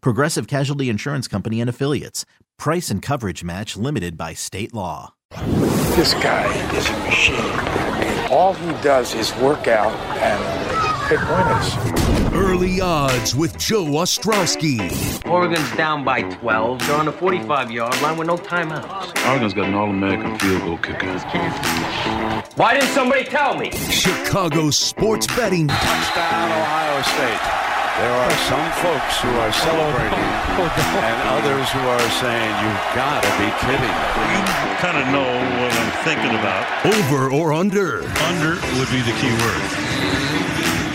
Progressive Casualty Insurance Company and Affiliates. Price and coverage match limited by state law. This guy is a machine. I mean, all he does is work out and pick winners. Early odds with Joe Ostrowski. Oregon's down by 12. They're on the 45 yard line with no timeouts. Oregon's got an All American field goal kicker. Why didn't somebody tell me? Chicago sports betting. Touchdown, Ohio State. There are some folks who are celebrating and others who are saying, you've got to be kidding. You kind of know what I'm thinking about. Over or under? Under would be the key word.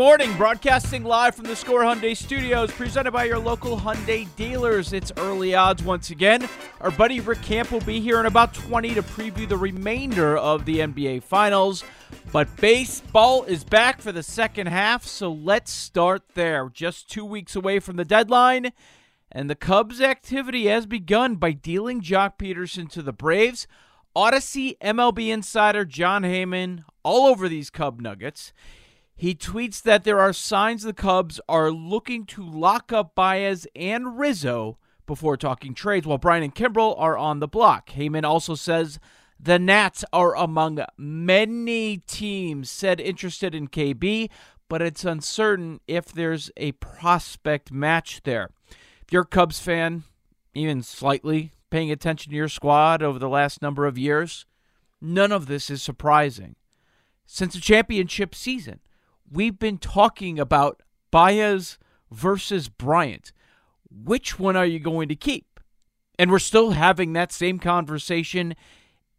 Morning, broadcasting live from the Score Hyundai Studios, presented by your local Hyundai dealers. It's early odds once again. Our buddy Rick Camp will be here in about 20 to preview the remainder of the NBA Finals. But baseball is back for the second half, so let's start there. Just two weeks away from the deadline, and the Cubs' activity has begun by dealing Joc Pederson to the Braves. Audacy MLB insider Jon Heyman all over these Cub Nuggets. He tweets that there are signs the Cubs are looking to lock up Baez and Rizzo before talking trades, while Bryant and Kimbrel are on the block. Heyman also says the Nats are among many teams said interested in KB, but it's uncertain if there's a prospect match there. If you're a Cubs fan, even slightly paying attention to your squad over the last number of years, none of this is surprising. Since the championship season, we've been talking about Baez versus Bryant. Which one are you going to keep? And we're still having that same conversation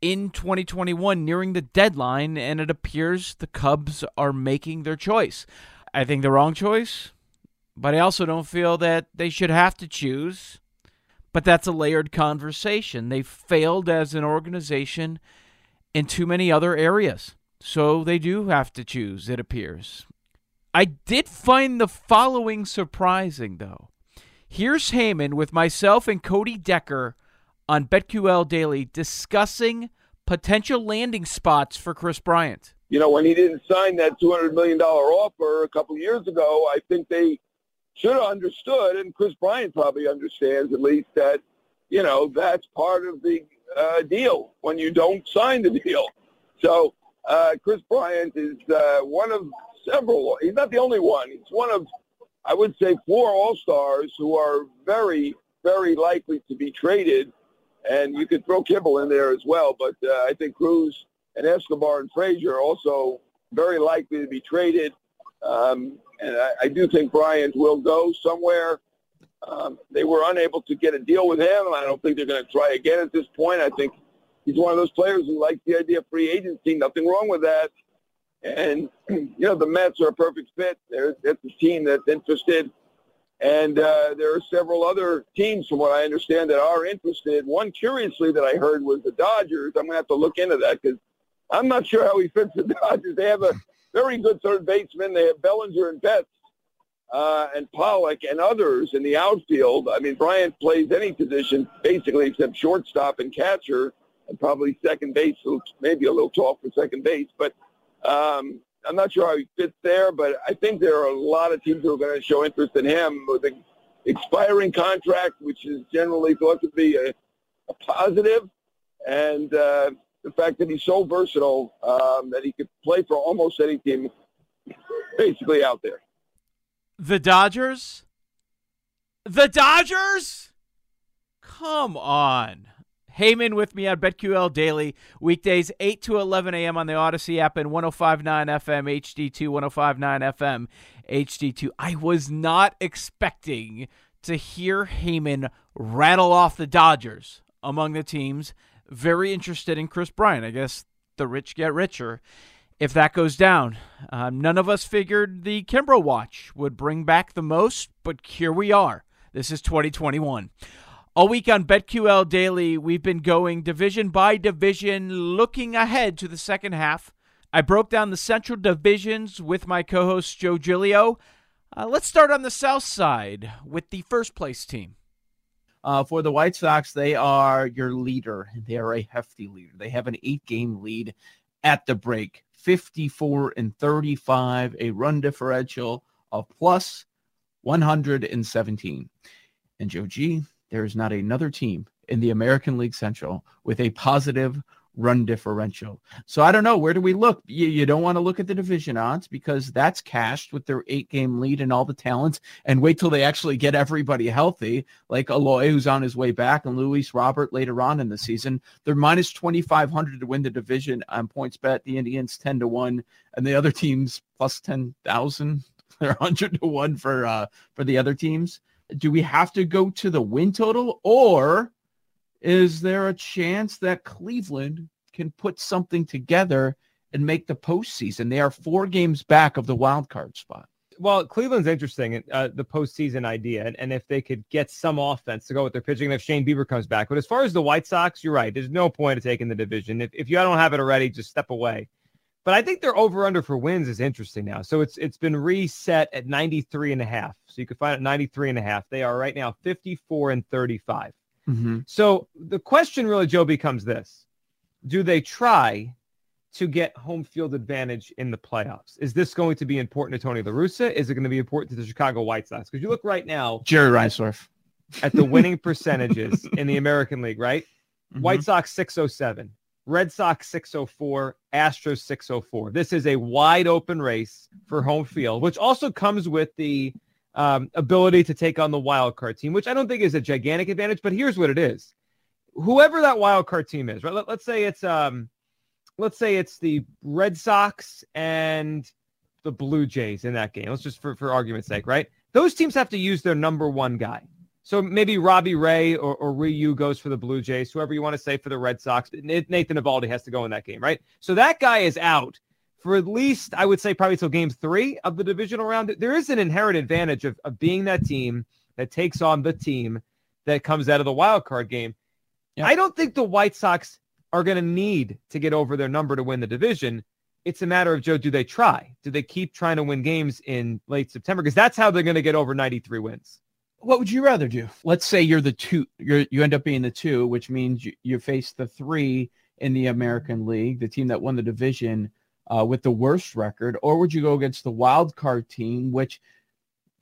in 2021, nearing the deadline, and it appears the Cubs are making their choice. I think the wrong choice, but I also don't feel that they should have to choose. But that's a layered conversation. They failed as an organization in too many other areas. So they do have to choose, it appears. I did find the following surprising, though. Here's Heyman with myself and Cody Decker on BetQL Daily discussing potential landing spots for Kris Bryant. You know, when he didn't sign that $200 million offer a couple years ago, I think they should have understood, and Kris Bryant probably understands at least that, you know, that's part of the uh, deal when you don't sign the deal. So uh, Kris Bryant is uh, one of several. He's not the only one. He's one of, I would say, four All-Stars who are very, very likely to be traded. And you could throw Kimbrel in there as well. But uh, I think Cruz and Escobar and Frazier are also very likely to be traded. Um, and I, I do think Bryant will go somewhere. Um, they were unable to get a deal with him, I don't think they're going to try again at this point. I think he's one of those players who likes the idea of free agency. Nothing wrong with that. And, you know, the Mets are a perfect fit. They're, it's a team that's interested. And uh, there are several other teams, from what I understand, that are interested. One, curiously, that I heard was the Dodgers. I'm going to have to look into that because I'm not sure how he fits the Dodgers. They have a very good third baseman. They have Bellinger and Betts uh, and Pollock and others in the outfield. I mean, Bryant plays any position basically except shortstop and catcher probably second base, maybe a little tall for second base. But – um, I'm not sure how he fits there, but I think there are a lot of teams who are going to show interest in him with an expiring contract, which is generally thought to be a, a positive, and uh, the fact that he's so versatile um, that he could play for almost any team, basically out there. The Dodgers. The Dodgers. Come on. Heyman with me on BetQL Daily, weekdays 8 to 11 a.m. on the Audacy app and 1059 FM HD2, 1059 FM HD2. I was not expecting to hear Heyman rattle off the Dodgers among the teams. Very interested in Kris Bryant. I guess the rich get richer if that goes down. Um, none of us figured the Kimbrel watch would bring back the most, but here we are. This is 2021. All week on BetQL Daily, we've been going division by division, looking ahead to the second half. I broke down the central divisions with my co host Joe Giglio. Uh, let's start on the south side with the first place team. Uh, for the White Sox, they are your leader. They are a hefty leader. They have an eight game lead at the break 54 and 35, a run differential of plus 117. And Joe G, there is not another team in the American League Central with a positive run differential. So I don't know. Where do we look? You, you don't want to look at the division odds because that's cashed with their eight game lead and all the talents and wait till they actually get everybody healthy, like Eloy, who's on his way back, and Luis Robert later on in the season. They're minus 2,500 to win the division on PointsBet. The Indians 10 to 1, and the other teams plus 10,000. They're 100 to 1 for uh, for the other teams do we have to go to the win total or is there a chance that Cleveland can put something together and make the postseason? They are four games back of the wild card spot. Well, Cleveland's interesting, uh, the postseason idea, and, and if they could get some offense to go with their pitching, if Shane Bieber comes back. But as far as the White Sox, you're right. There's no point of taking the division. If, if you don't have it already, just step away. But I think their over under for wins is interesting now. So it's it's been reset at 93 and a half. So you can find it 93 and a half. They are right now 54 and 35. Mm-hmm. So the question really, Joe, becomes this. Do they try to get home field advantage in the playoffs? Is this going to be important to Tony La Russa? Is it going to be important to the Chicago White Sox? Because you look right now, Jerry Reinsdorf at the winning percentages in the American League, right? Mm-hmm. White Sox 607, Red Sox 604, Astros 604. This is a wide open race for home field, which also comes with the um, ability to take on the wild card team, which I don't think is a gigantic advantage. But here's what it is: whoever that wild card team is, right? Let, us say it's um, let's say it's the Red Sox and the Blue Jays in that game. Let's just for for argument's sake, right? Those teams have to use their number one guy. So maybe Robbie Ray or, or Ryu goes for the Blue Jays, whoever you want to say for the Red Sox. Nathan Eovaldi has to go in that game, right? So that guy is out for at least, I would say, probably till game three of the divisional round. There is an inherent advantage of, of being that team that takes on the team that comes out of the wild card game. Yep. I don't think the White Sox are going to need to get over their number to win the division. It's a matter of Joe, do they try? Do they keep trying to win games in late September? Because that's how they're going to get over 93 wins what would you rather do? Let's say you're the two, you're, you end up being the two, which means you, you face the three in the American League, the team that won the division uh, with the worst record, or would you go against the wild card team, which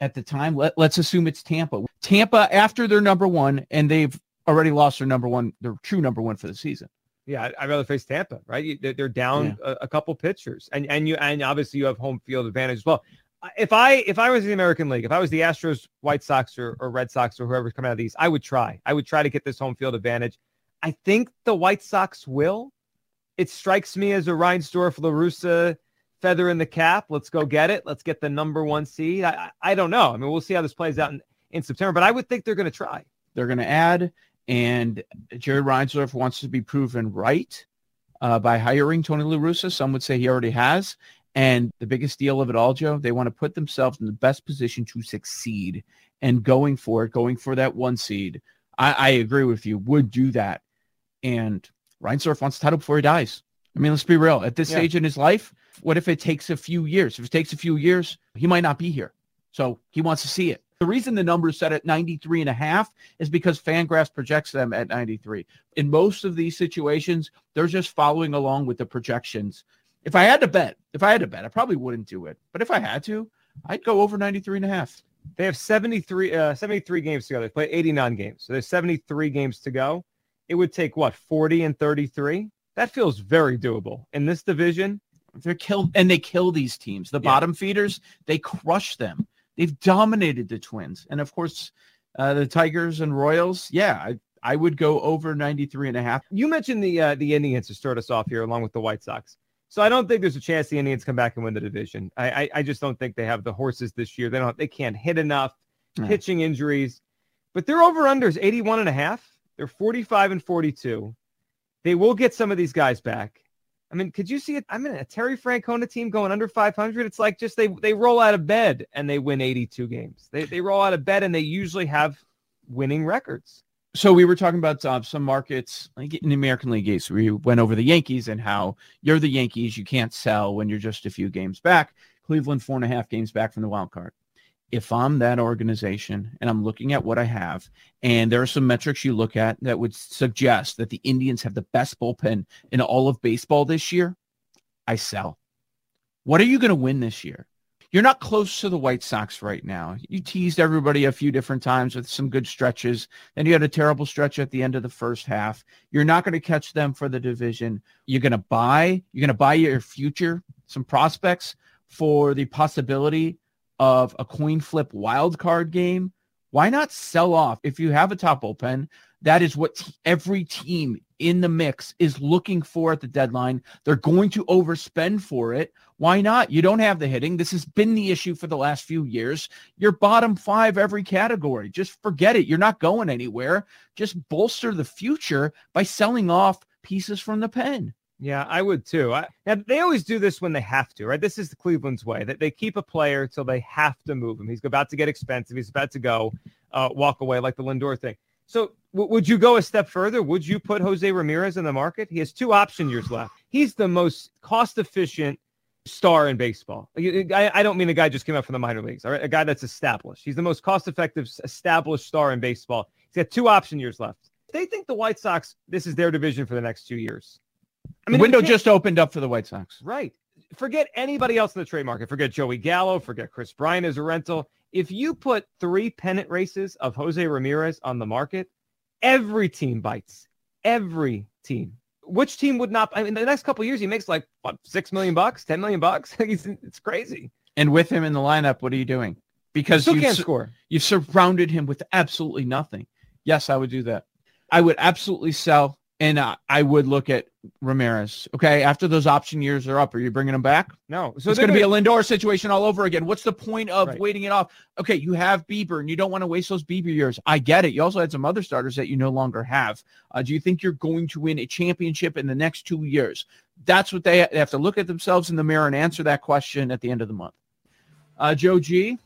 at the time, let, let's assume it's Tampa. Tampa, after their number one, and they've already lost their number one, their true number one for the season. Yeah, I'd rather face Tampa, right? They're down yeah. a, a, couple pitchers, and and you and obviously you have home field advantage as well if I if I was in the American League, if I was the Astros, White Sox, or, or Red Sox, or whoever's coming out of these, I would try. I would try to get this home field advantage. I think the White Sox will. It strikes me as a Reinsdorf La Russa feather in the cap. Let's go get it. Let's get the number one seed. I, I don't know. I mean, we'll see how this plays out in, in September, but I would think they're going to try. They're going to add, and Jerry Reinsdorf wants to be proven right uh, by hiring Tony La Russa. Some would say he already has. And the biggest deal of it all, Joe, they want to put themselves in the best position to succeed and going for it, going for that one seed. I, I agree with you, would do that. And Reinsdorf wants the title before he dies. I mean, let's be real. At this yeah. stage in his life, what if it takes a few years? If it takes a few years, he might not be here. So he wants to see it. The reason the number is set at 93 and a half is because Fangraphs projects them at 93. In most of these situations, they're just following along with the projections If I had to bet, if I had to bet, I probably wouldn't do it. But if I had to, I'd go over 93 and a half. They have 73, uh, 73 games to go. They play 89 games. So there's 73 games to go. It would take what, 40 and 33? That feels very doable. In this division, they're killed and they kill these teams. The yeah. bottom feeders, they crush them. They've dominated the Twins. And of course, uh, the Tigers and Royals. Yeah, I, I would go over 93 and a half. You mentioned the uh, the Indians to start us off here along with the White Sox. So I don't think there's a chance the Indians come back and win the division. I, I, I just don't think they have the horses this year. They don't they can't hit enough, pitching injuries. But their over unders 81 and a half. They're 45 and 42. They will get some of these guys back. I mean, could you see it? I mean, a Terry Francona team going under 500. It's like just they they roll out of bed and they win 82 games. They they roll out of bed and they usually have winning records so we were talking about uh, some markets like in the American League East. We went over the Yankees and how you're the Yankees, you can't sell when you're just a few games back. Cleveland four and a half games back from the wild card. If I'm that organization and I'm looking at what I have, and there are some metrics you look at that would suggest that the Indians have the best bullpen in all of baseball this year, I sell. What are you going to win this year? You're not close to the White Sox right now. You teased everybody a few different times with some good stretches. Then you had a terrible stretch at the end of the first half. You're not going to catch them for the division. You're going to buy, you're going to buy your future, some prospects for the possibility of a coin flip wild card game. Why not sell off if you have a top bullpen? That is what t- every team in the mix is looking for at the deadline. They're going to overspend for it. Why not? You don't have the hitting. This has been the issue for the last few years. You're bottom five every category. Just forget it. You're not going anywhere. Just bolster the future by selling off pieces from the pen. Yeah, I would too. I, now they always do this when they have to, right? This is the Cleveland's way that they keep a player till they have to move him. He's about to get expensive. He's about to go uh, walk away, like the Lindor thing. So w- would you go a step further? Would you put Jose Ramirez in the market? He has two option years left. He's the most cost efficient star in baseball. I, I, don't mean a guy just came up from the minor leagues, all right? A guy that's established. He's the most cost effective, established star in baseball. He's got two option years left. They think the White Sox, this is their division for the next two years. I mean, the window just opened up for the White Sox. Right. Forget anybody else in the trade market. Forget Joey Gallo. Forget Kris Bryant as a rental. If you put three pennant races of Jose Ramirez on the market, every team bites. Every team. Which team would not? I mean, the next couple years, he makes like what, six million bucks, ten million bucks. it's crazy. And with him in the lineup, what are you doing? Because you can't su- score. You've surrounded him with absolutely nothing. Yes, I would do that. I would absolutely sell and uh, I would look at Ramirez. Okay, after those option years are up, are you bringing him back? No. So it's going to be a Lindor situation all over again. What's the point of right. waiting it off? Okay, you have Bieber, and you don't want to waste those Bieber years. I get it. You also had some other starters that you no longer have. Uh, do you think you're going to win a championship in the next two years? That's what they have to look at themselves in the mirror and answer that question at the end of the month. Uh, Joe G.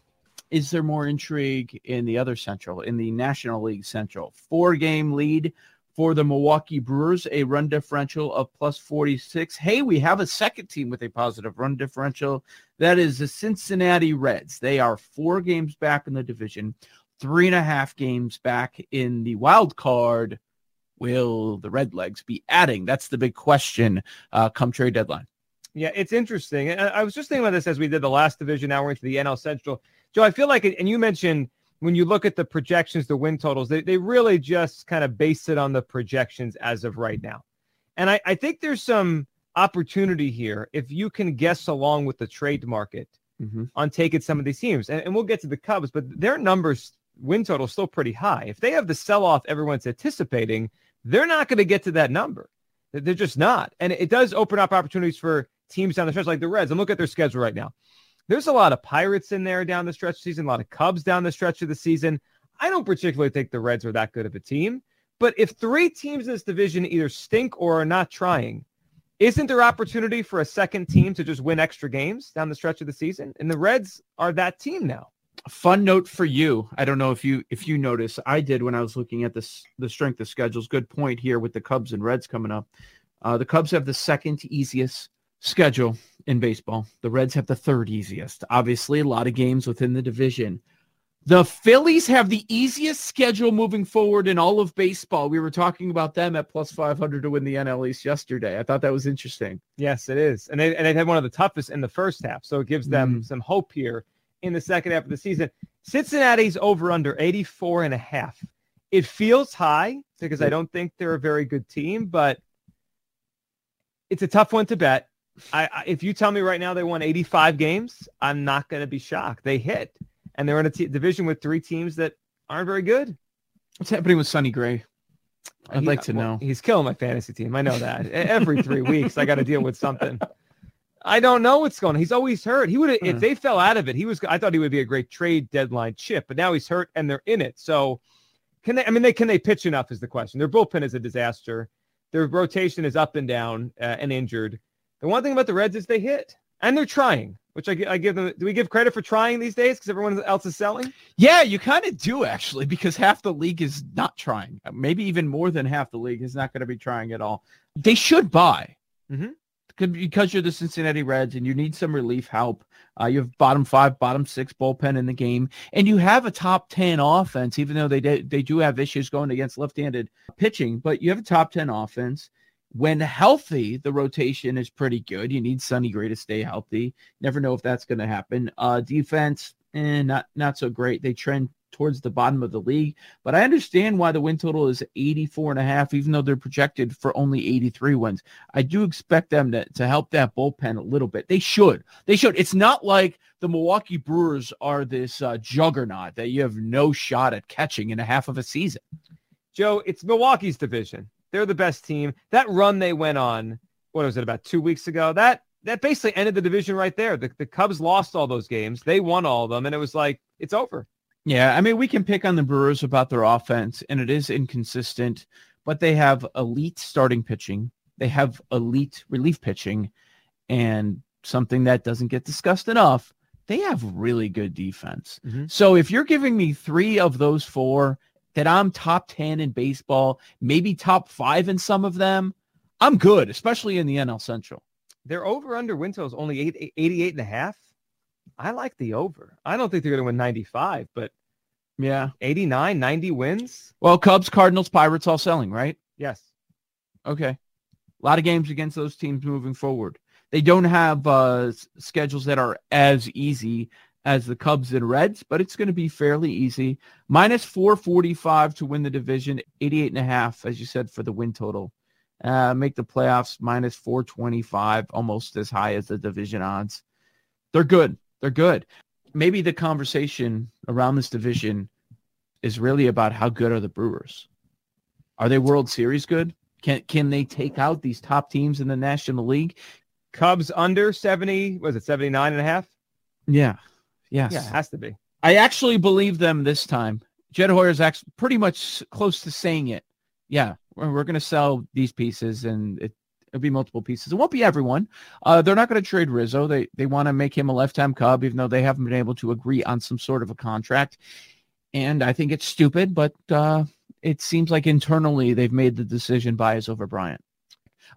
Is there more intrigue in the other Central, in the National League Central? Four game lead for the Milwaukee Brewers, a run differential of plus 46. Hey, we have a second team with a positive run differential. That is the Cincinnati Reds. They are four games back in the division, three and a half games back in the wild card. Will the Redlegs be adding? That's the big question uh, come trade deadline. Yeah, it's interesting. I was just thinking about this as we did the last division. Now we're into the NL Central. Joe, I feel like, and you mentioned – when you look at the projections, the win totals, they, they really just kind of base it on the projections as of right now. And I, I think there's some opportunity here if you can guess along with the trade market mm-hmm. on taking some of these teams. And, and we'll get to the Cubs, but their numbers, win total, still pretty high. If they have the sell off everyone's anticipating, they're not going to get to that number. They're just not. And it does open up opportunities for teams down the stretch like the Reds. And look at their schedule right now. There's a lot of Pirates in there down the stretch season, a lot of Cubs down the stretch of the season. I don't particularly think the Reds are that good of a team. But if three teams in this division either stink or are not trying, isn't there opportunity for a second team to just win extra games down the stretch of the season? And the Reds are that team now. Fun note for you. I don't know if you if you notice. I did when I was looking at this the strength of schedules. Good point here with the Cubs and Reds coming up. Uh, the Cubs have the second easiest schedule in baseball. The Reds have the third easiest. Obviously, a lot of games within the division. The Phillies have the easiest schedule moving forward in all of baseball. We were talking about them at plus 500 to win the NL East yesterday. I thought that was interesting. Yes, it is. And they, and they had one of the toughest in the first half. So it gives them mm. some hope here in the second half of the season. Cincinnati's over under 84 and a half. It feels high because I don't think they're a very good team, but it's a tough one to bet. I, I if you tell me right now they won 85 games, I'm not going to be shocked. They hit and they're in a t- division with three teams that aren't very good. What's happening with Sonny Gray? I'd he, like to know. he's killing my fantasy team. I know that. Every three weeks, I got to deal with something. I don't know what's going on. He's always hurt. He would have, if they fell out of it, he was, I thought he would be a great trade deadline chip, but now he's hurt and they're in it. So can they, I mean, they, can they pitch enough is the question. Their bullpen is a disaster. Their rotation is up and down uh, and injured. The one thing about the Reds is they hit and they're trying which I, I give them. Do we give credit for trying these days because everyone else is selling? Yeah, you kind of do actually, because half the league is not trying. Maybe even more than half the league is not going to be trying at all. They should buy. Mm-hmm. Because you're the Cincinnati Reds and you need some relief help. Uh, you have bottom five, bottom six bullpen in the game, and you have a top ten offense. Even though they they do have issues going against left-handed pitching, but you have a top ten offense. When healthy, the rotation is pretty good. You need Sonny Gray to stay healthy. Never know if that's going to happen. Uh, defense, eh, not not so great. They trend towards the bottom of the league, but I understand why the win total is 84 and a half, even though they're projected for only 83 wins. I do expect them to, to help that bullpen a little bit. They should. They should. It's not like the Milwaukee Brewers are this uh, juggernaut that you have no shot at catching in a half of a season. Joe, it's Milwaukee's division. They're the best team. That run they went on, what was it, about two weeks ago? That that basically ended the division right there. The, the Cubs lost all those games. They won all of them, and it was like, it's over. Yeah, I mean, we can pick on the Brewers about their offense, and it is inconsistent, but they have elite starting pitching. They have elite relief pitching, and something that doesn't get discussed enough, they have really good defense. Mm-hmm. So if you're giving me three of those four that I'm top 10 in baseball, maybe top five in some of them, I'm good, especially in the NL Central. Their over under win total is only 88 and a half. I like the over. I don't think they're going to win 95, but yeah, 89, 90 wins. Well, Cubs, Cardinals, Pirates all selling, right? Yes. Okay. A lot of games against those teams moving forward. They don't have uh, schedules that are as easy as the Cubs and Reds, but it's going to be fairly easy. Minus 445 to win the division, 88 and a half, as you said, for the win total. Uh, make the playoffs minus 425, almost as high as the division odds. They're good. They're good. Maybe the conversation around this division is really about how good are the Brewers? Are they World Series good? Can can they take out these top teams in the National League? Cubs under 70, was it 79 and a half? Yeah. Yes. Yeah, it has to be. I actually believe them this time. Jed Hoyer is actually pretty much close to saying it. Yeah, we're, we're going to sell these pieces, and it, will be multiple pieces. It won't be everyone. Uh, they're not going to trade Rizzo. They they want to make him a lifetime Cub, even though they haven't been able to agree on some sort of a contract. And I think it's stupid, but uh, it seems like internally they've made the decision Baez over Bryant.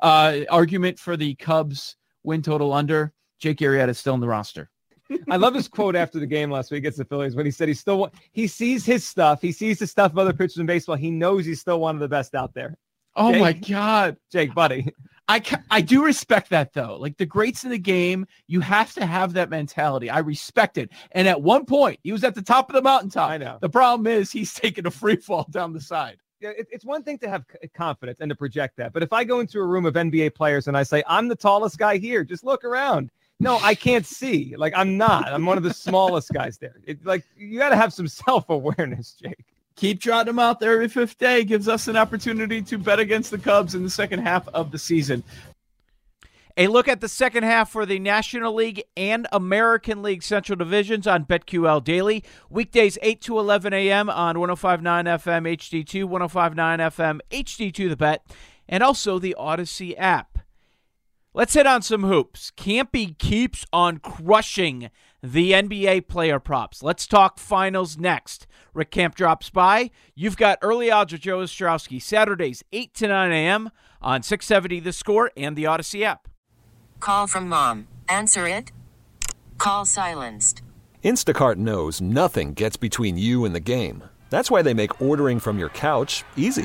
Uh, argument for the Cubs win total under. Jake Arrieta is still in the roster. I love his quote after the game last week against the Phillies when he said he still he sees his stuff. He sees the stuff of other pitchers in baseball. He knows he's still one of the best out there. Oh Jake, my God, Jake, buddy. I I do respect that though. Like the greats in the game, you have to have that mentality. I respect it. And at one point, he was at the top of the mountaintop. I know. The problem is he's taking a free fall down the side. Yeah, it, it's one thing to have confidence and to project that, but if I go into a room of NBA players and I say I'm the tallest guy here, just look around. No, I can't see. Like I'm not. I'm one of the smallest guys there. It, like you got to have some self awareness, Jake. Keep trotting them out there every fifth day. Gives us an opportunity to bet against the Cubs in the second half of the season. A look at the second half for the National League and American League Central Divisions on BetQL Daily. Weekdays 8 to 11 a.m. on 1059 FM HD2, 1059 FM HD2 The Bet, and also the Audacy app. Let's hit on some hoops. Campy keeps on crushing the NBA player props. Let's talk finals next. Rick Camp drops by. You've got early odds with Joe Ostrowski, Saturdays, 8 to 9 a.m. on 670 The Score and the Audacy app. Call from mom. Answer it. Call silenced. Instacart knows nothing gets between you and the game. That's why they make ordering from your couch easy.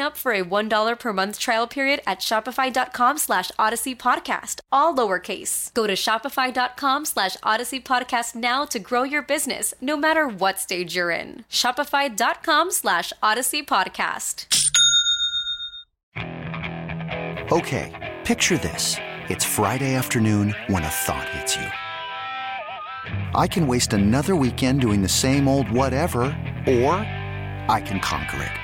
up for a $1 per month trial period at shopify.com slash audacy podcast, all lowercase. Go to shopify.com slash audacy podcast now to grow your business, no matter what stage you're in. Shopify.com slash audacy podcast. Okay, picture this. It's Friday afternoon when a thought hits you. I can waste another weekend doing the same old whatever, or I can conquer it.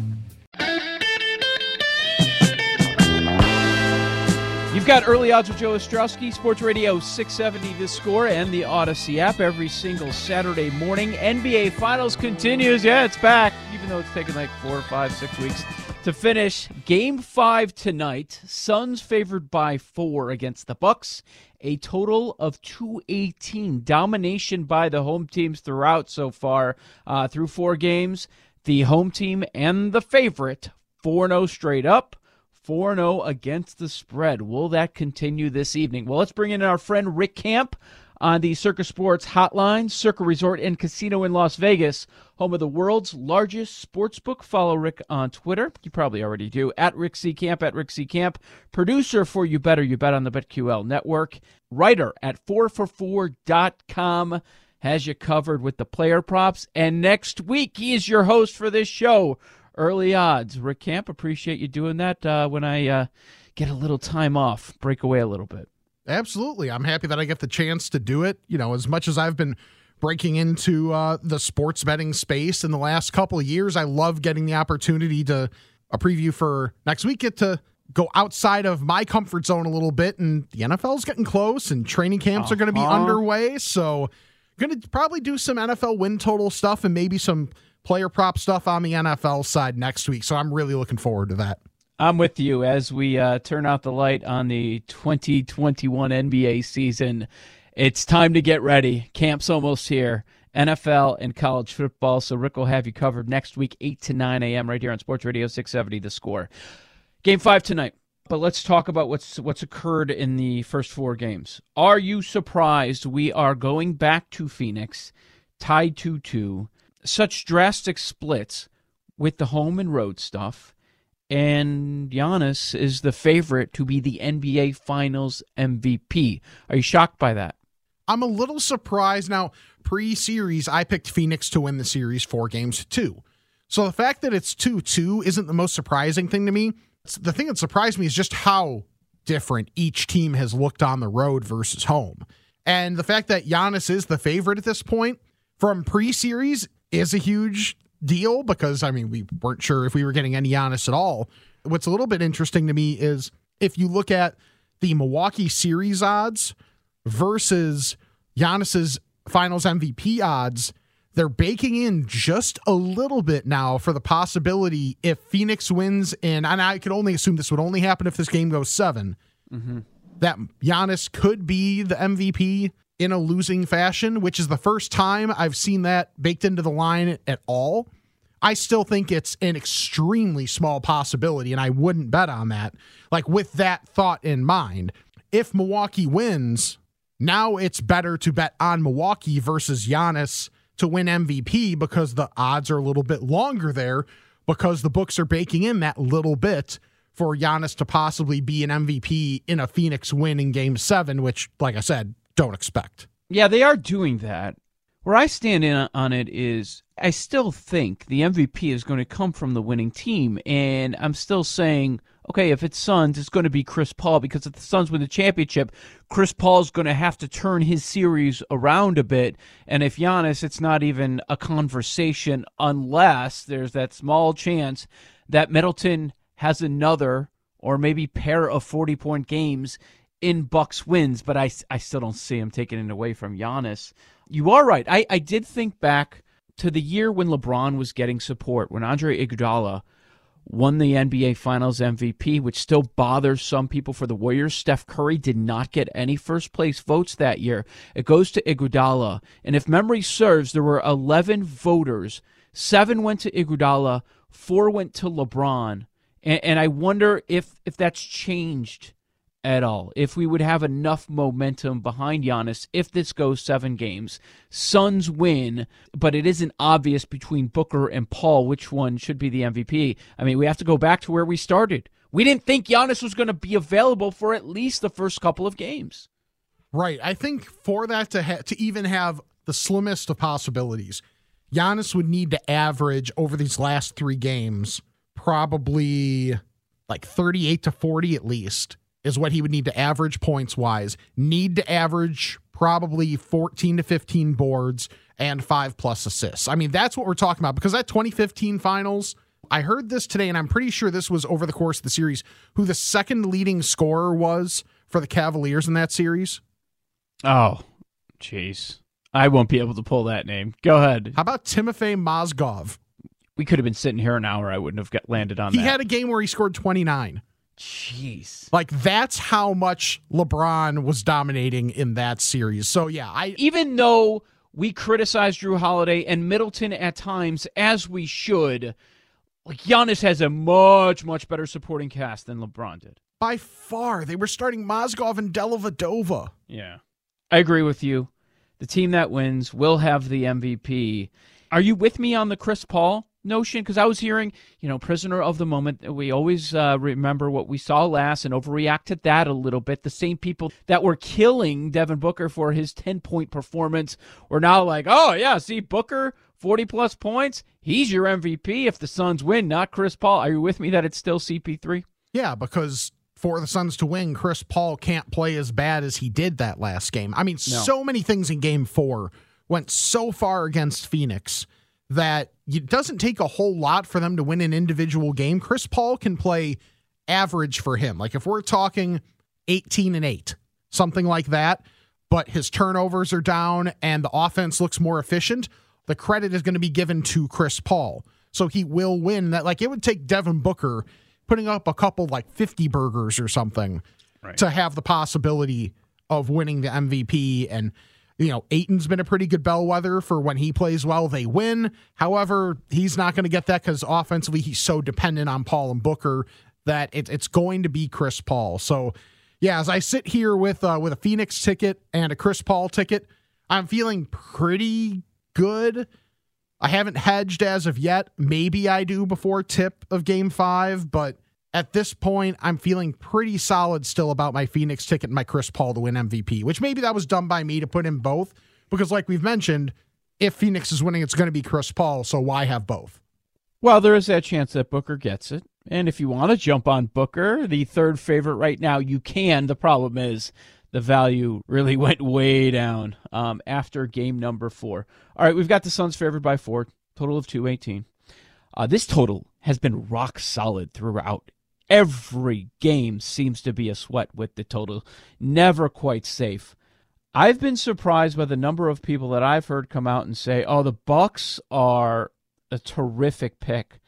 You've got early odds with Joe Ostrowski, Sports Radio 670 The Score, and the Audacy app every single Saturday morning. NBA Finals continues. Yeah, it's back, even though it's taken like four, five, six weeks to finish. Game five tonight. Suns favored by four against the Bucks. A total of 218. Domination by the home teams throughout so far uh, through four games. The home team and the favorite 4 0 straight up. 4 0 against the spread. Will that continue this evening? Well, let's bring in our friend Rick Camp on the Circa Sports Hotline, Circa Resort and Casino in Las Vegas, home of the world's largest sports book. Follow Rick on Twitter. You probably already do. At Rick C. Camp, at Rick C. Camp. Producer for You Better, You Bet on the BetQL network. Writer at 4for4.com has you covered with the player props. And next week, he is your host for this show early odds. Rick Camp, appreciate you doing that uh, when I uh, get a little time off, break away a little bit. Absolutely. I'm happy that I get the chance to do it. You know, as much as I've been breaking into uh, the sports betting space in the last couple of years, I love getting the opportunity to a preview for next week, get to go outside of my comfort zone a little bit. And the NFL's getting close and training camps uh-huh. are going to be underway. So, going to probably do some NFL win total stuff and maybe some player prop stuff on the NFL side next week. So I'm really looking forward to that. I'm with you as we uh, turn out the light on the 2021 NBA season. It's time to get ready. Camp's almost here. NFL and college football. So Rick will have you covered next week, 8 to 9 a.m. right here on Sports Radio 670 The Score. Game five tonight. But let's talk about what's what's occurred in the first four games. Are you surprised we are going back to Phoenix, tied 2 2? Such drastic splits with the home and road stuff. And Giannis is the favorite to be the NBA Finals MVP. Are you shocked by that? I'm a little surprised now. Pre series, I picked Phoenix to win the series four games to two. So the fact that it's 2 2 isn't the most surprising thing to me. The thing that surprised me is just how different each team has looked on the road versus home. And the fact that Giannis is the favorite at this point from pre series is a huge deal because, I mean, we weren't sure if we were getting any Giannis at all. What's a little bit interesting to me is if you look at the Milwaukee series odds versus Giannis's finals MVP odds, they're baking in just a little bit now for the possibility if Phoenix wins in, and I could only assume this would only happen if this game goes 7 mm-hmm. that Giannis could be the MVP in a losing fashion, which is the first time I've seen that baked into the line at all. I still think it's an extremely small possibility, and I wouldn't bet on that. Like with that thought in mind, if Milwaukee wins, now it's better to bet on Milwaukee versus Giannis to win MVP because the odds are a little bit longer there because the books are baking in that little bit for Giannis to possibly be an MVP in a Phoenix win in game seven, which, like I said, don't expect. Yeah, they are doing that. Where I stand in on it is I still think the MVP is going to come from the winning team. And I'm still saying okay, if it's Suns, it's going to be Chris Paul because if the Suns win the championship, Chris Paul's going to have to turn his series around a bit. And if Giannis, it's not even a conversation unless there's that small chance that Middleton has another or maybe pair of 40 point games in Bucks wins, but I, I still don't see him taking it away from Giannis. You are right. I, I did think back to the year when LeBron was getting support, when Andre Iguodala – won the NBA Finals MVP, which still bothers some people for the Warriors. Steph Curry did not get any first place votes that year. It goes to Iguodala, and if memory serves, there were 11 voters. Seven went to Iguodala, four went to LeBron, and, and I wonder if if that's changed at all. If we would have enough momentum behind Giannis if this goes seven games. Suns win, but it isn't obvious between Booker and Paul which one should be the MVP. I mean, we have to go back to where we started. We didn't think Giannis was going to be available for at least the first couple of games. Right. I think for that to ha- to even have the slimmest of possibilities, Giannis would need to average over these last 3 games probably like 38 to 40 at least is what he would need to average points wise. Need to average probably 14 to 15 boards and five plus assists. I mean, that's what we're talking about because that 2015 finals, I heard this today, and I'm pretty sure this was over the course of the series, who the second leading scorer was for the Cavaliers in that series. Oh, jeez. I won't be able to pull that name. Go ahead. How about Timofey Mozgov? We could have been sitting here an hour. I wouldn't have got landed on he that. He had a game where he scored 29. Jeez. Like that's how much LeBron was dominating in that series. So yeah, I even though we criticize Jrue Holiday and Middleton at times as we should, like Giannis has a much much better supporting cast than LeBron did. By far, they were starting Mozgov and Dellavedova. Yeah. I agree with you. The team that wins will have the MVP. Are you with me on the Chris Paul? Notion because I was hearing, you know, prisoner of the moment. We always uh, remember what we saw last and overreact to that a little bit. The same people that were killing Devin Booker for his 10 point performance were now like, oh, yeah, see, Booker, 40 plus points. He's your MVP if the Suns win, not Chris Paul. Are you with me that it's still CP3? Yeah, because for the Suns to win, Chris Paul can't play as bad as he did that last game. I mean, no. so many things in game four went so far against Phoenix that it doesn't take a whole lot for them to win an individual game. Chris Paul can play average for him. Like if we're talking 18 and 8, something like that, but his turnovers are down and the offense looks more efficient, the credit is going to be given to Chris Paul. So he will win that. Like it would take Devin Booker putting up a couple like 50 burgers or something right. to have the possibility of winning the MVP and you know, Ayton's been a pretty good bellwether for when he plays well, they win. However, he's not going to get that because offensively he's so dependent on Paul and Booker that it, it's going to be Chris Paul. So, yeah, as I sit here with uh, with a Phoenix ticket and a Chris Paul ticket, I'm feeling pretty good. I haven't hedged as of yet. Maybe I do before tip of Game Five, but at this point, I'm feeling pretty solid still about my Phoenix ticket and my Chris Paul to win MVP, which maybe that was done by me to put in both because, like we've mentioned, if Phoenix is winning, it's going to be Chris Paul. So why have both? Well, there is that chance that Booker gets it. And if you want to jump on Booker, the third favorite right now, you can. The problem is the value really went way down um, after game number four. All right, we've got the Suns favored by four, total of 218. Uh, this total has been rock solid throughout. Every game seems to be a sweat with the total, never quite safe. I've been surprised by the number of people that I've heard come out and say, "Oh, the Bucks are a terrific pick."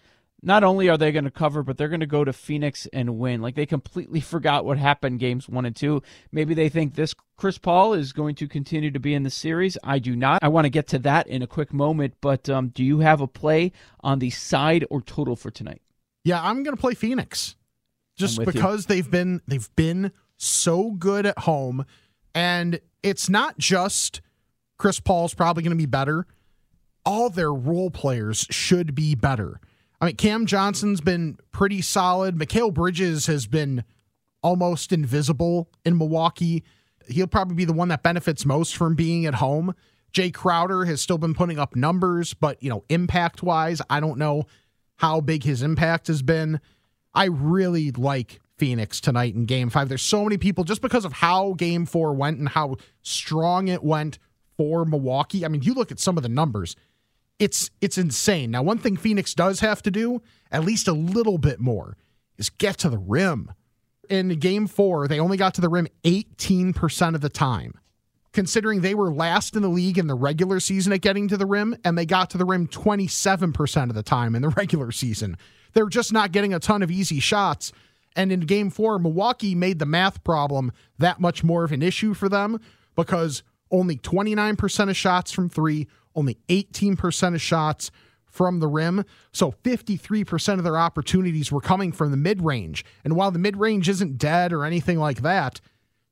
Not only are they going to cover, but they're going to go to Phoenix and win. Like they completely forgot what happened games 1 and 2. Maybe they think this Chris Paul is going to continue to be in the series. I do not. I want to get to that in a quick moment, but um, do you have a play on the side or total for tonight? Yeah, I'm going to play Phoenix just because you. they've been they've been so good at home and it's not just Chris Paul's probably going to be better. All their role players should be better. I mean, Cam Johnson's been pretty solid. Mikal Bridges has been almost invisible in Milwaukee. He'll probably be the one that benefits most from being at home. Jae Crowder has still been putting up numbers, but you know, impact wise, I don't know how big his impact has been. I really like Phoenix tonight in game five. There's so many people just because of how game four went and how strong it went for Milwaukee. I mean, you look at some of the numbers. It's it's insane. Now, one thing Phoenix does have to do, at least a little bit more, is get to the rim. In game four, they only got to the rim 18% of the time. Considering they were last in the league in the regular season at getting to the rim, and they got to the rim 27% of the time in the regular season. They're just not getting a ton of easy shots. And in game four, Milwaukee made the math problem that much more of an issue for them because only 29% of shots from three, only 18% of shots from the rim. So 53% of their opportunities were coming from the mid range. And while the mid range isn't dead or anything like that,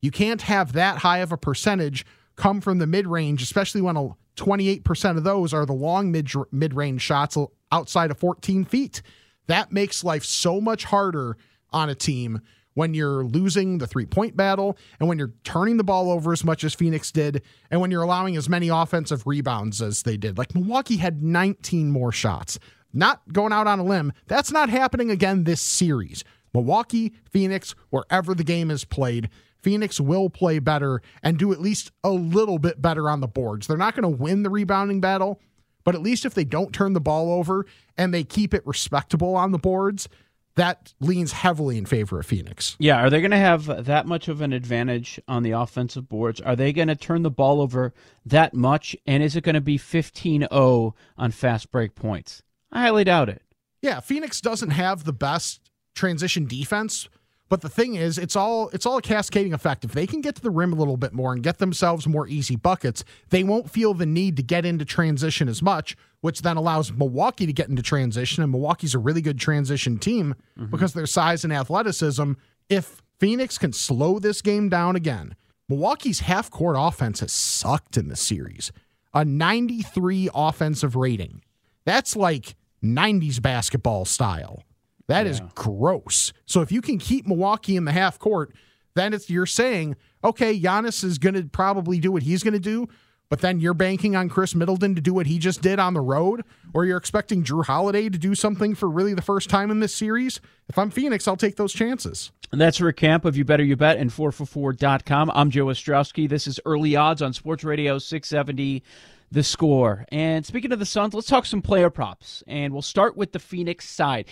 you can't have that high of a percentage come from the mid range, especially when 28% of those are the long mid range shots outside of 14 feet. That makes life so much harder on a team when you're losing the three point battle and when you're turning the ball over as much as Phoenix did and when you're allowing as many offensive rebounds as they did. Like Milwaukee had 19 more shots. Not going out on a limb. That's not happening again this series. Milwaukee, Phoenix, wherever the game is played, Phoenix will play better and do at least a little bit better on the boards. They're not going to win the rebounding battle, but at least if they don't turn the ball over and they keep it respectable on the boards, that leans heavily in favor of Phoenix. Yeah, are they going to have that much of an advantage on the offensive boards? Are they going to turn the ball over that much? And is it going to be 15 0 on fast break points? I highly doubt it. Yeah, Phoenix doesn't have the best transition defense, but the thing is, it's all it's all a cascading effect. If they can get to the rim a little bit more and get themselves more easy buckets, they won't feel the need to get into transition as much, which then allows Milwaukee to get into transition. And Milwaukee's a really good transition team mm-hmm. because their size and athleticism. If Phoenix can slow this game down again, Milwaukee's half court offense has sucked in the series. A 93 offensive rating. That's like 90s basketball style. That yeah. is gross. So if you can keep Milwaukee in the half court, then it's you're saying, okay, Giannis is going to probably do what he's going to do, but then you're banking on Khris Middleton to do what he just did on the road, or you're expecting Jrue Holiday to do something for really the first time in this series. If I'm Phoenix, I'll take those chances. And that's Rick Camp of You Better You Bet and 444.com. I'm Joe Ostrowski. This is Early Odds on Sports Radio 670 the score. And speaking of the Suns, let's talk some player props. And we'll start with the Phoenix side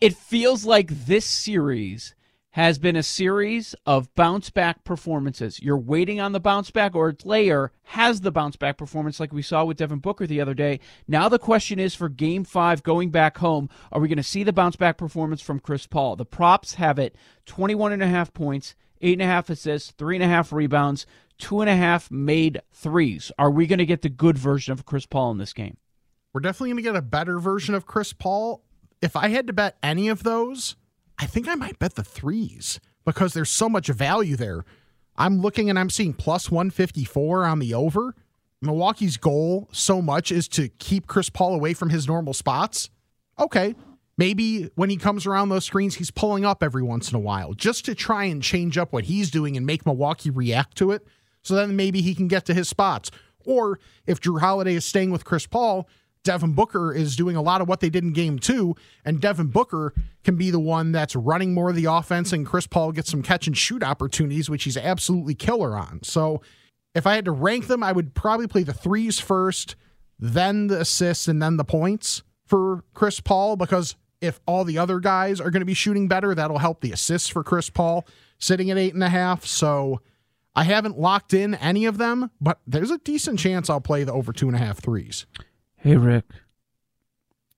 it feels like this series has been a series of bounce back performances. You're waiting on the bounce back, or a player has the bounce back performance, like we saw with Devin Booker the other day. Now the question is for game five, going back home, are we going to see the bounce back performance from Chris Paul? The props have it 21 and a half points, eight and a half assists, three and a half rebounds, two and a half made threes. Are we going to get the good version of Chris Paul in this game? We're definitely going to get a better version of Chris Paul if I had to bet any of those, I think I might bet the threes because there's so much value there. I'm looking and I'm seeing plus 154 on the over. Milwaukee's goal so much is to keep Chris Paul away from his normal spots. Okay. maybe when he comes around those screens, he's pulling up every once in a while just to try and change up what he's doing and make Milwaukee react to it. So then maybe he can get to his spots. Or if Jrue Holiday is staying with Chris Paul, Devin Booker is doing a lot of what they did in game two, and Devin Booker can be the one that's running more of the offense, and Chris Paul gets some catch and shoot opportunities, which he's absolutely killer on. So if I had to rank them, I would probably play the threes first, then the assists, and then the points for Chris Paul, because if all the other guys are going to be shooting better, that'll help the assists for Chris Paul sitting at eight and a half. So I haven't locked in any of them, but there's a decent chance I'll play the over two and a half threes. Hey, Rick.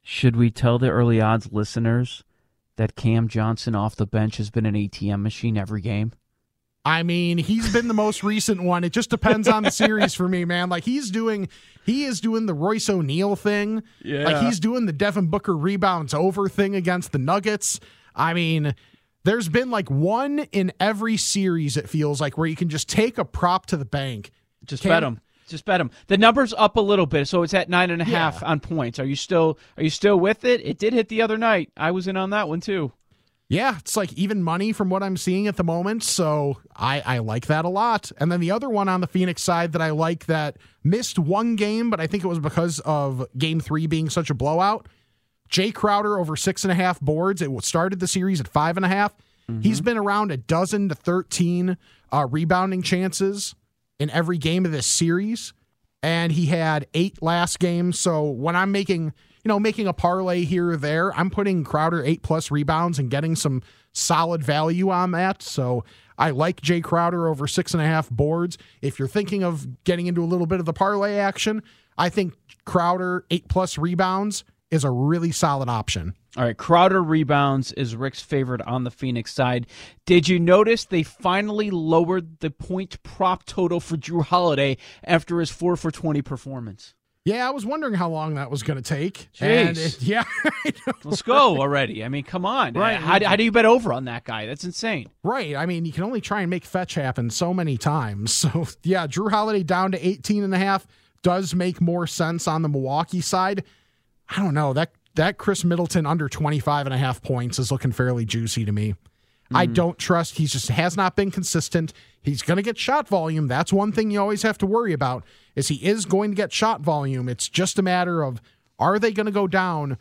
Should we tell the early odds listeners that Cam Johnson off the bench has been an ATM machine every game? I mean, he's been the most recent one. It just depends on the series for me, man. Like he's doing he is doing the Royce O'Neale thing. Yeah. Like he's doing the Devin Booker rebounds over thing against the Nuggets. I mean, there's been like one in every series, it feels like, where you can just take a prop to the bank. Just Cam- bet him. Just bet them. The number's up a little bit, so it's at nine and a half on points. Are you still Are you still with it? It did hit the other night. I was in on that one too. Yeah, it's like even money from what I'm seeing at the moment. So I, I like that a lot. And then the other one on the Phoenix side that I like that missed one game, but I think it was because of game three being such a blowout. Jae Crowder over six and a half boards. It started the series at five and a half. He's been around a dozen to 13 uh, rebounding chances in every game of this series. And he had eight last games. So when I'm making, you know, making a parlay here or there, I'm putting Crowder eight plus rebounds and getting some solid value on that. So I like Jae Crowder over six and a half boards. If you're thinking of getting into a little bit of the parlay action, I think Crowder eight plus rebounds is a really solid option. All right, Crowder rebounds is Rick's favorite on the Phoenix side. Did you notice they finally lowered the point prop total for Jrue Holiday after his 4 for 20 performance? Yeah, I was wondering how long that was going to take. And it- yeah, know. Let's go already. I mean, come on. Right. How, how do you bet over on that guy? That's insane. Right. I mean, you can only try and make fetch happen so many times. So, yeah, Jrue Holiday down to 18 and a half does make more sense on the Milwaukee side. I don't know. That that Khris Middleton under 25 and a half points is looking fairly juicy to me. I don't trust. He's just has not been consistent. He's going to get shot volume. That's one thing you always have to worry about. Is he is going to get shot volume. It's just a matter of are they going to go down?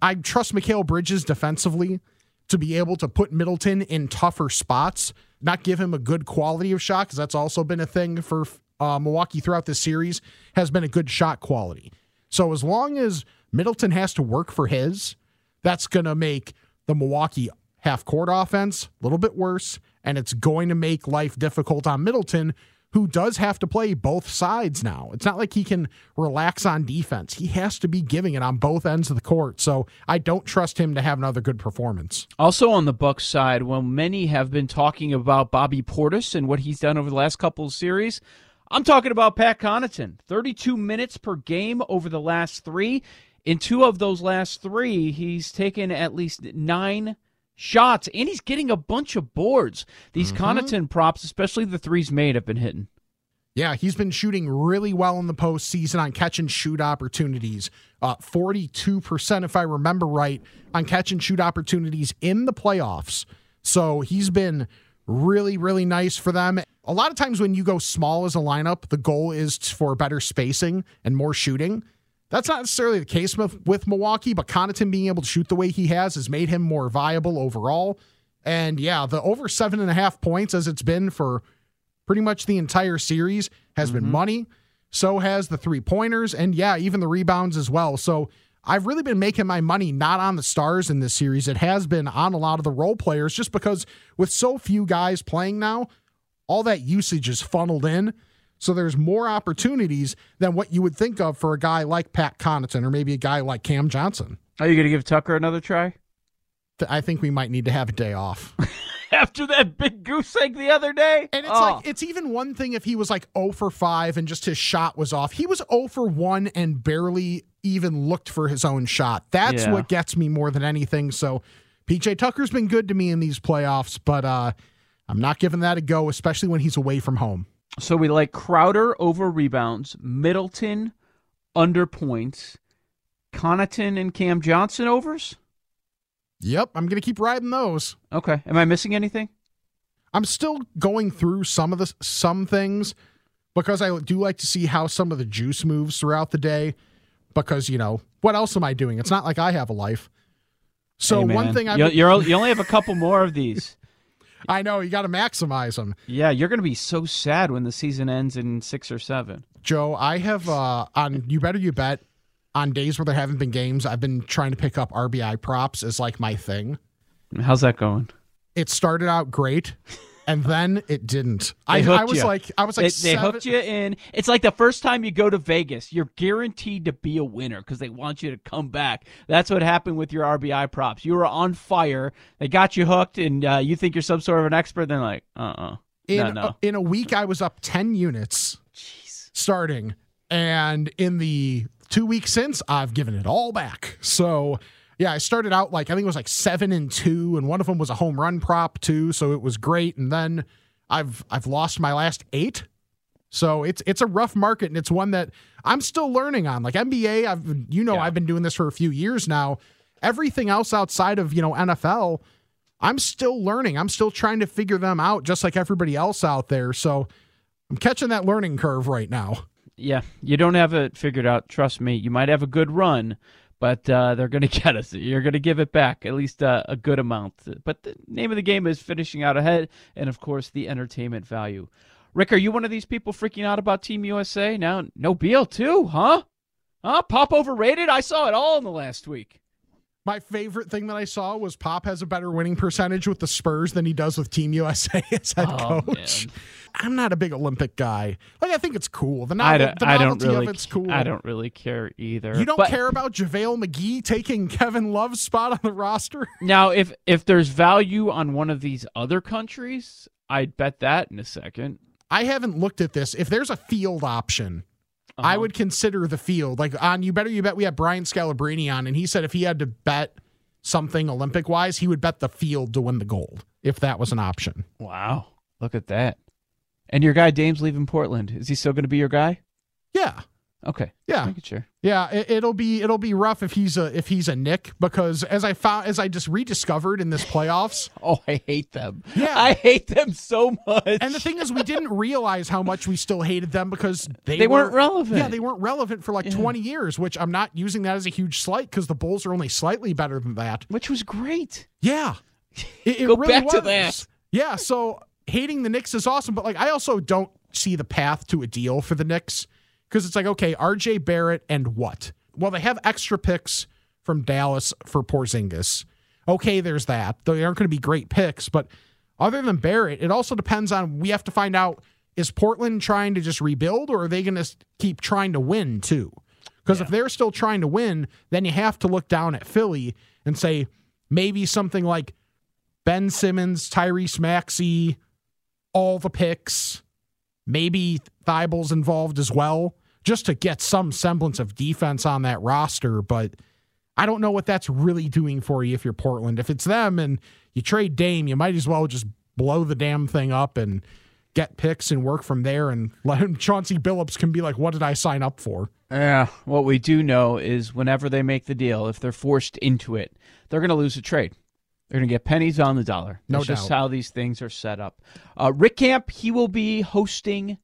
I trust Mikal Bridges defensively to be able to put Middleton in tougher spots, not give him a good quality of shot because that's also been a thing for uh, Milwaukee throughout this series has been a good shot quality. So as long as Middleton has to work for his, that's going to make the Milwaukee half court offense a little bit worse, and it's going to make life difficult on Middleton, who does have to play both sides now. It's not like he can relax on defense. He has to be giving it on both ends of the court. So I don't trust him to have another good performance. Also on the Bucks side, while many have been talking about Bobby Portis and what he's done over the last couple of series, I'm talking about Pat Connaughton. 32 minutes per game over the last three. In two of those last three, he's taken at least nine shots, and he's getting a bunch of boards. These Connaughton props, especially the threes made, have been hitting. Yeah, he's been shooting really well in the postseason on catch and shoot opportunities. Uh, 42%, if I remember right, on catch and shoot opportunities in the playoffs. So he's been really, really nice for them. A lot of times when you go small as a lineup, the goal is for better spacing and more shooting. That's not necessarily the case with, with Milwaukee, but Connaughton being able to shoot the way he has has made him more viable overall. And yeah, the over seven and a half points as it's been for pretty much the entire series has been mm-hmm. money. So has the three pointers, and yeah, even the rebounds as well. So I've really been making my money not on the stars in this series. It has been on a lot of the role players, just because with so few guys playing now, all that usage is funneled in. So there's more opportunities than what you would think of for a guy like Pat Connaughton or maybe a guy like Cam Johnson. Are you going to give Tucker another try? I think we might need to have a day off. After that big goose egg the other day? And it's Oh. like it's even one thing if he was like 0 for 5 and just his shot was off. He was 0 for 1 and barely even looked for his own shot. That's Yeah. what gets me more than anything. So PJ Tucker's been good to me in these playoffs, but uh I'm not giving that a go, especially when he's away from home. So we like Crowder over rebounds, Middleton under points, Connaughton and Cam Johnson overs. Yep, I'm going to keep riding those. Okay. Am I missing anything? I'm still going through some of the some things because I do like to see how some of the juice moves throughout the day. Because you know what else am I doing? It's not like I have a life. So Hey, one thing I you you're, you only have a couple more of these. I know you got to maximize them. Yeah, you're going to be so sad when the season ends in six or seven. Joe, I have uh on you better you bet on days where there haven't been games, I've been trying to pick up RBI props as like my thing. How's that going? It started out great and then it didn't. I, I was you. like I was like they, they hooked you in. It's like the first time you go to Vegas, you're guaranteed to be a winner because they want you to come back. That's what happened with your RBI props. You were on fire. They got you hooked, and uh, you think you're some sort of an expert. Then like, uh, uh in no, no. A, in a week I was up 10 units Jeez. starting and in the 2 weeks since I've given it all back. So yeah, I started out like I think it was like 7 and 2 and one of them was a home run prop too, so it was great and then I've I've lost my last 8. So it's it's a rough market and it's one that I'm still learning on. Like NBA, I've you know I've been doing this for a few years now. Everything else outside of, you know, NFL, I'm still learning. I'm still trying to figure them out just like everybody else out there. So I'm catching that learning curve right now. Yeah, you don't have it figured out. Trust me. You might have a good run, but uh, they're going to get us. You're going to give it back at least uh, a good amount. But the name of the game is finishing out ahead, and of course the entertainment value. Rick, are you one of these people freaking out about Team USA now? No Beal too, huh? Huh? Pop overrated? I saw it all in the last week. My favorite thing that I saw was Pop has a better winning percentage with the Spurs than he does with Team USA as head Oh, coach. I'm not a big Olympic guy. Like I think it's cool. The, I don't, the I novelty don't really. of it's cool. I don't really care either. You don't But- care about JaVale McGee taking Kevin Love's spot on the roster? Now, if if there's value on one of these other countries, I'd bet that in a second. I haven't looked at this. If there's a field option, I Uh-huh. would consider the field. Like on you better you bet we had Brian Scalabrine on, and he said if he had to bet something Olympic wise, he would bet the field to win the gold if that was an option. Wow, look at that! And your guy Dame's leaving Portland. Is he still going to be your guy? Yeah. Okay. Yeah. Making sure. Yeah, it, it'll be it'll be rough if he's a if he's a Knick because as I found as I just rediscovered in this playoffs. oh, I hate them. Yeah, I hate them so much. And the thing is, we didn't realize how much we still hated them because they They weren't relevant. Yeah, they weren't relevant for like twenty years. Which I'm not using that as a huge slight because the Bulls are only slightly better than that. Which was great. Yeah, it, it Go really back to was. that. Yeah, so hating the Knicks is awesome, but like I also don't see the path to a deal for the Knicks because it's like okay, R.J. Barrett and what? Well, they have extra picks from Dallas for Porzingis. Okay, there's that. They aren't going to be great picks, but other than Barrett, it also depends on. We have to find out is Portland trying to just rebuild or are they going to keep trying to win too? Because if they're still trying to win, then you have to look down at Philly and say maybe something like Ben Simmons, Tyrese Maxey, all the picks, maybe Thybulle's involved as well, just to get some semblance of defense on that roster. But I don't know what that's really doing for you if you're Portland. If it's them and you trade Dame, you might as well just blow the damn thing up and get picks and work from there and let him Chauncey Billups can be like, what did I sign up for? Yeah. What we do know is whenever they make the deal, if they're forced into it, they're going to lose a trade. They're going to get pennies on the dollar. No That's just doubt. how these things are set up. Uh, Rick Camp, he will be hosting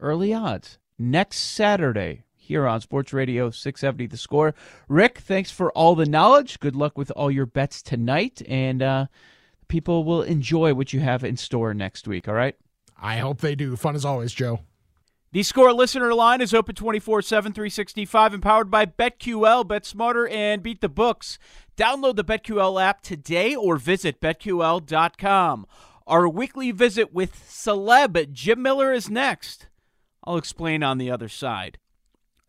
early odds next Saturday here on Sports Radio 670 The Score. Rick, thanks for all the knowledge. Good luck with all your bets tonight, and uh, people will enjoy what you have in store next week. All right. I hope they do. Fun as always, Joe. The Score listener line is open 24 7, 365, and powered by BetQL. Bet smarter and beat the books. Download the BetQL app today or visit BetQL.com. Our weekly visit with celeb Jim Miller is next. I'll explain on the other side.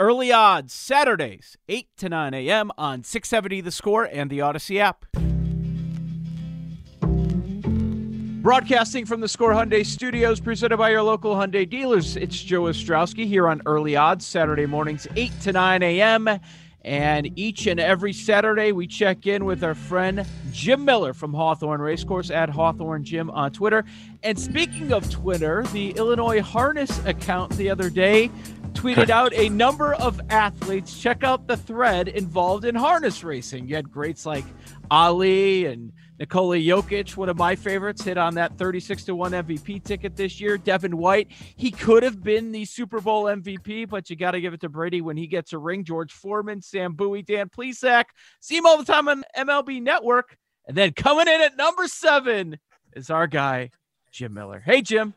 Early odds, Saturdays, 8 to 9 a.m. on 670 The Score and the Audacy app. Broadcasting from the Score Hyundai Studios, presented by your local Hyundai dealers. It's Joe Ostrowski here on Early Odds, Saturday mornings, 8 to 9 a.m. And each and every Saturday, we check in with our friend Jim Miller from Hawthorne Racecourse at Hawthorne Jim on Twitter. And speaking of Twitter, the Illinois Harness account the other day tweeted out a number of athletes. Check out the thread involved in harness racing. You had greats like Ali and Nikola Jokic, one of my favorites, hit on that 36 to 1 MVP ticket this year. Devin White, he could have been the Super Bowl MVP, but you got to give it to Brady when he gets a ring. George Foreman, Sam Bowie, Dan Plesac. See him all the time on MLB Network. And then coming in at number seven is our guy, Jim Miller. Hey, Jim.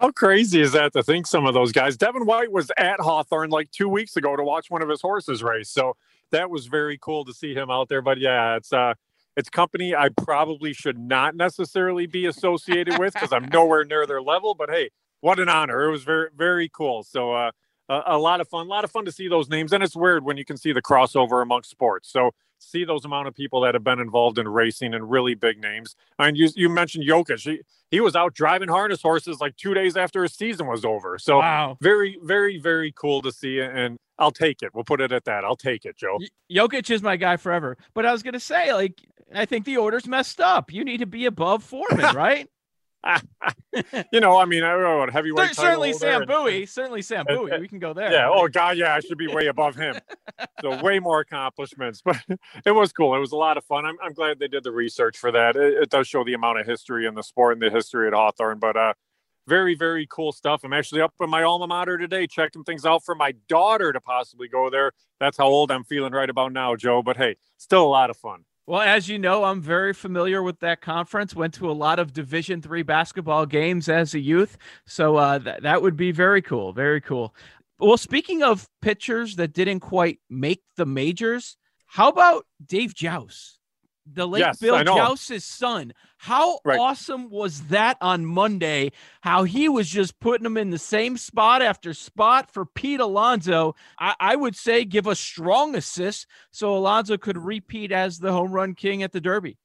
How crazy is that to think some of those guys? Devin White was at Hawthorne like two weeks ago to watch one of his horses race. So that was very cool to see him out there. But yeah, it's uh it's company I probably should not necessarily be associated with because I'm nowhere near their level. But hey, what an honor! It was very very cool. So uh, a, a, lot of fun, a lot of fun to see those names, and it's weird when you can see the crossover amongst sports. So see those amount of people that have been involved in racing and really big names. And you you mentioned Jokic. He, he was out driving harness horses like two days after his season was over. So wow. very very very cool to see and I'll take it. We'll put it at that. I'll take it, Joe. Jokic is my guy forever. But I was going to say, like, I think the order's messed up. You need to be above Foreman, right? you know, I mean, I don't know, heavyweight. certainly Sam and, Bowie. Certainly Sam Bowie. We can go there. Yeah. Right? Oh God, yeah. I should be way above him. so way more accomplishments, but it was cool. It was a lot of fun. I'm, I'm glad they did the research for that. It, it, does show the amount of history in the sport and the history at Hawthorne. But uh, very very cool stuff. I'm actually up in my alma mater today checking things out for my daughter to possibly go there. That's how old i'm feeling right about now joe but hey still a lot of fun. Well as you know i'm very familiar with that conference. Went to a lot of division three basketball games as a youth. So uh, th- that would be very cool very cool. Well speaking of pitchers that didn't quite make the majors how about dave jauss the late yes, Bill Jauss's son. How right. awesome was that on Monday? How he was just putting them in the same spot after spot for Pete Alonso. I, I would say give a strong assist so Alonso could repeat as the home run king at the Derby.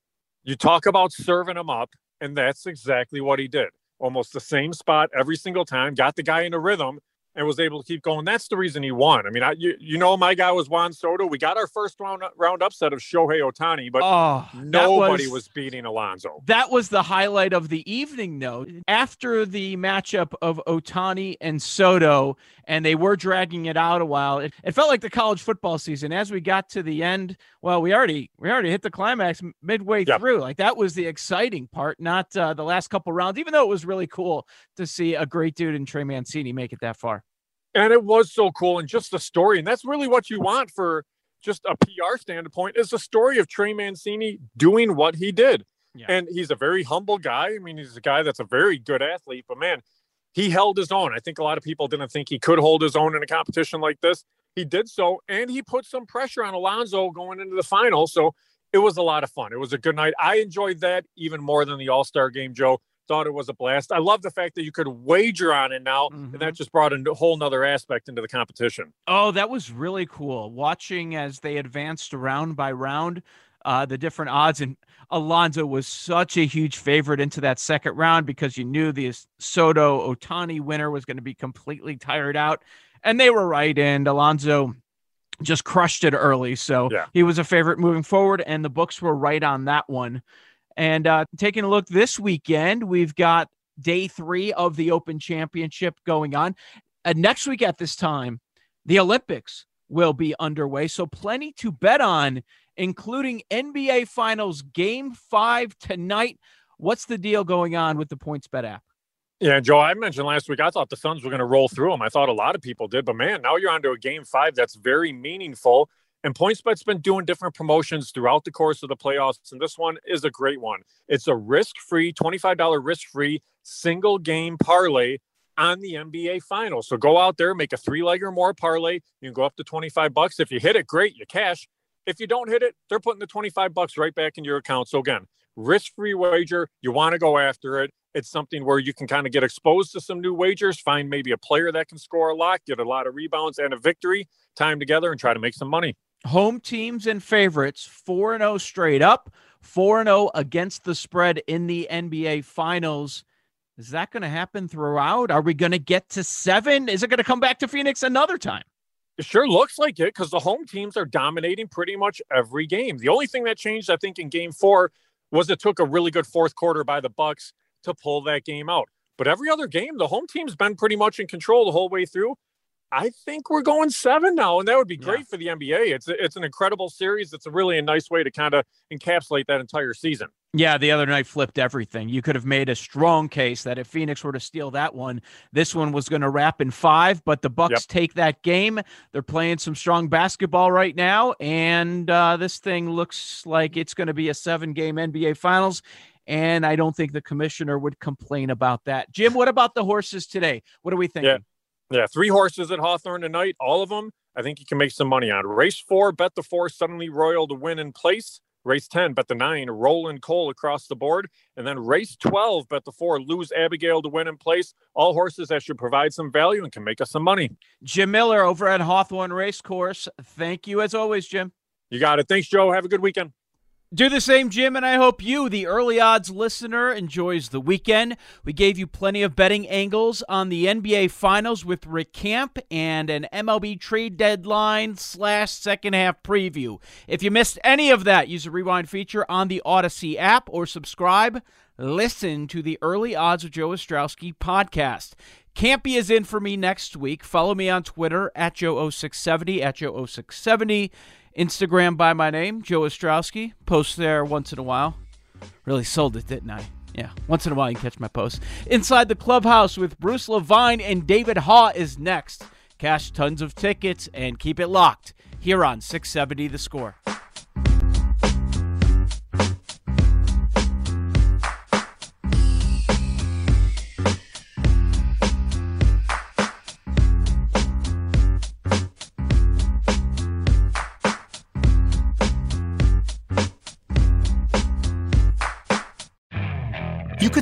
You talk about serving him up, and that's exactly what he did. Almost the same spot every single time, got the guy in a rhythm, and was able to keep going. That's the reason he won. I mean, I, you, you know, my guy was Juan Soto. We got our first round round upset of Shohei Ohtani, but oh, nobody was, was, beating Alonso. That was the highlight of the evening, though. After the matchup of Ohtani and Soto, and they were dragging it out a while. It, it felt like the college football season. As we got to the end, well, we already we already hit the climax midway yep. through. Like that was the exciting part, not uh, the last couple rounds. Even though it was really cool to see a great dude in Trey Mancini make it that far. And it was so cool, and just the story, and that's really what you want for just a PR standpoint is the story of Trey Mancini doing what he did. Yeah. And he's a very humble guy. I mean, he's a guy that's a very good athlete, but man, he held his own. I think a lot of people didn't think he could hold his own in a competition like this. He did so, and he put some pressure on Alonso going into the final. So it was a lot of fun. It was a good night. I enjoyed that even more than the All Star game, Joe thought it was a blast. I love the fact that you could wager on it now, mm-hmm. and that mm-hmm. just brought a whole nother aspect into the competition. Oh, that was really cool. Watching as they advanced round by round, uh, the different odds, and Alonso was such a huge favorite into that second round because you knew the Soto Ohtani winner was going to be completely tired out, and they were right. And Alonso just crushed it early, so yeah. he was a favorite moving forward, and the books were right on that one. And uh, taking a look this weekend, we've got day three of the Open Championship going on. Uh, next week at this time, the Olympics will be underway. So, plenty to bet on, including NBA Finals Game 5 tonight. What's the deal going on with the PointsBet app? Yeah, Joe, I mentioned last week I thought the Suns were going to roll through them. I thought a lot of people did, but man, now you're onto a game five that's very meaningful. And PointsBet's been doing different promotions throughout the course of the playoffs, and this one is a great one. It's a risk-free, $25 risk-free single game parlay on the NBA Finals. So go out there, make a three-leg or more parlay. You can go up to 25 bucks. If you hit it, great, you cash. If you don't hit it, they're putting the 25 bucks right back in your account. So again, risk-free wager. You want to go after it. It's something where you can kind of get exposed to some new wagers, find maybe a player that can score a lot, get a lot of rebounds and a victory, time together, and try to make some money home teams and favorites 4 0 straight up, 4 0 against the spread in the NBA Finals. Is that going to happen throughout? Are we going to get to seven? Is it going to come back to Phoenix another time? It sure looks like it because the home teams are dominating pretty much every game. The only thing that changed, I think, in game four was it took a really good fourth quarter by the Bucks to pull that game out. But every other game, the home team's been pretty much in control the whole way through. I think we're going seven now, and that would be great yeah. for the NBA. It's it's an incredible series. It's a really a nice way to kind of encapsulate that entire season. Yeah, the other night flipped everything. You could have made a strong case that if Phoenix were to steal that one, this one was going to wrap in five. But the Bucks yep. take that game. They're playing some strong basketball right now, and uh, this thing looks like it's going to be a seven-game NBA Finals. And I don't think the commissioner would complain about that. Jim, what about the horses today? What are we thinking? Yeah. Yeah, three horses at Hawthorne tonight. All of them, I think you can make some money on. Race four, bet the four, suddenly Royal to win in place. Race 10, bet the nine, Roland Cole across the board. And then race 12, bet the four, lose Abigail to win in place. All horses that should provide some value and can make us some money. Jim Miller over at Hawthorne Racecourse. Thank you as always, Jim. You got it. Thanks, Joe. Have a good weekend. Do the same, Jim, and I hope you, the early odds listener, enjoys the weekend. We gave you plenty of betting angles on the NBA Finals with Rick Camp and an MLB trade deadline slash second half preview. If you missed any of that, use the rewind feature on the Audacy app or subscribe. Listen to the Early Odds with Joe Ostrowski podcast. Campy is in for me next week. Follow me on Twitter at Joe0670 at Joe0670. Instagram by my name, Joe Ostrowski. Post there once in a while. Really sold it, didn't I? Yeah, once in a while you catch my post. Inside the clubhouse with Bruce Levine and David Haugh is next. Cash tons of tickets and keep it locked here on 670 The Score.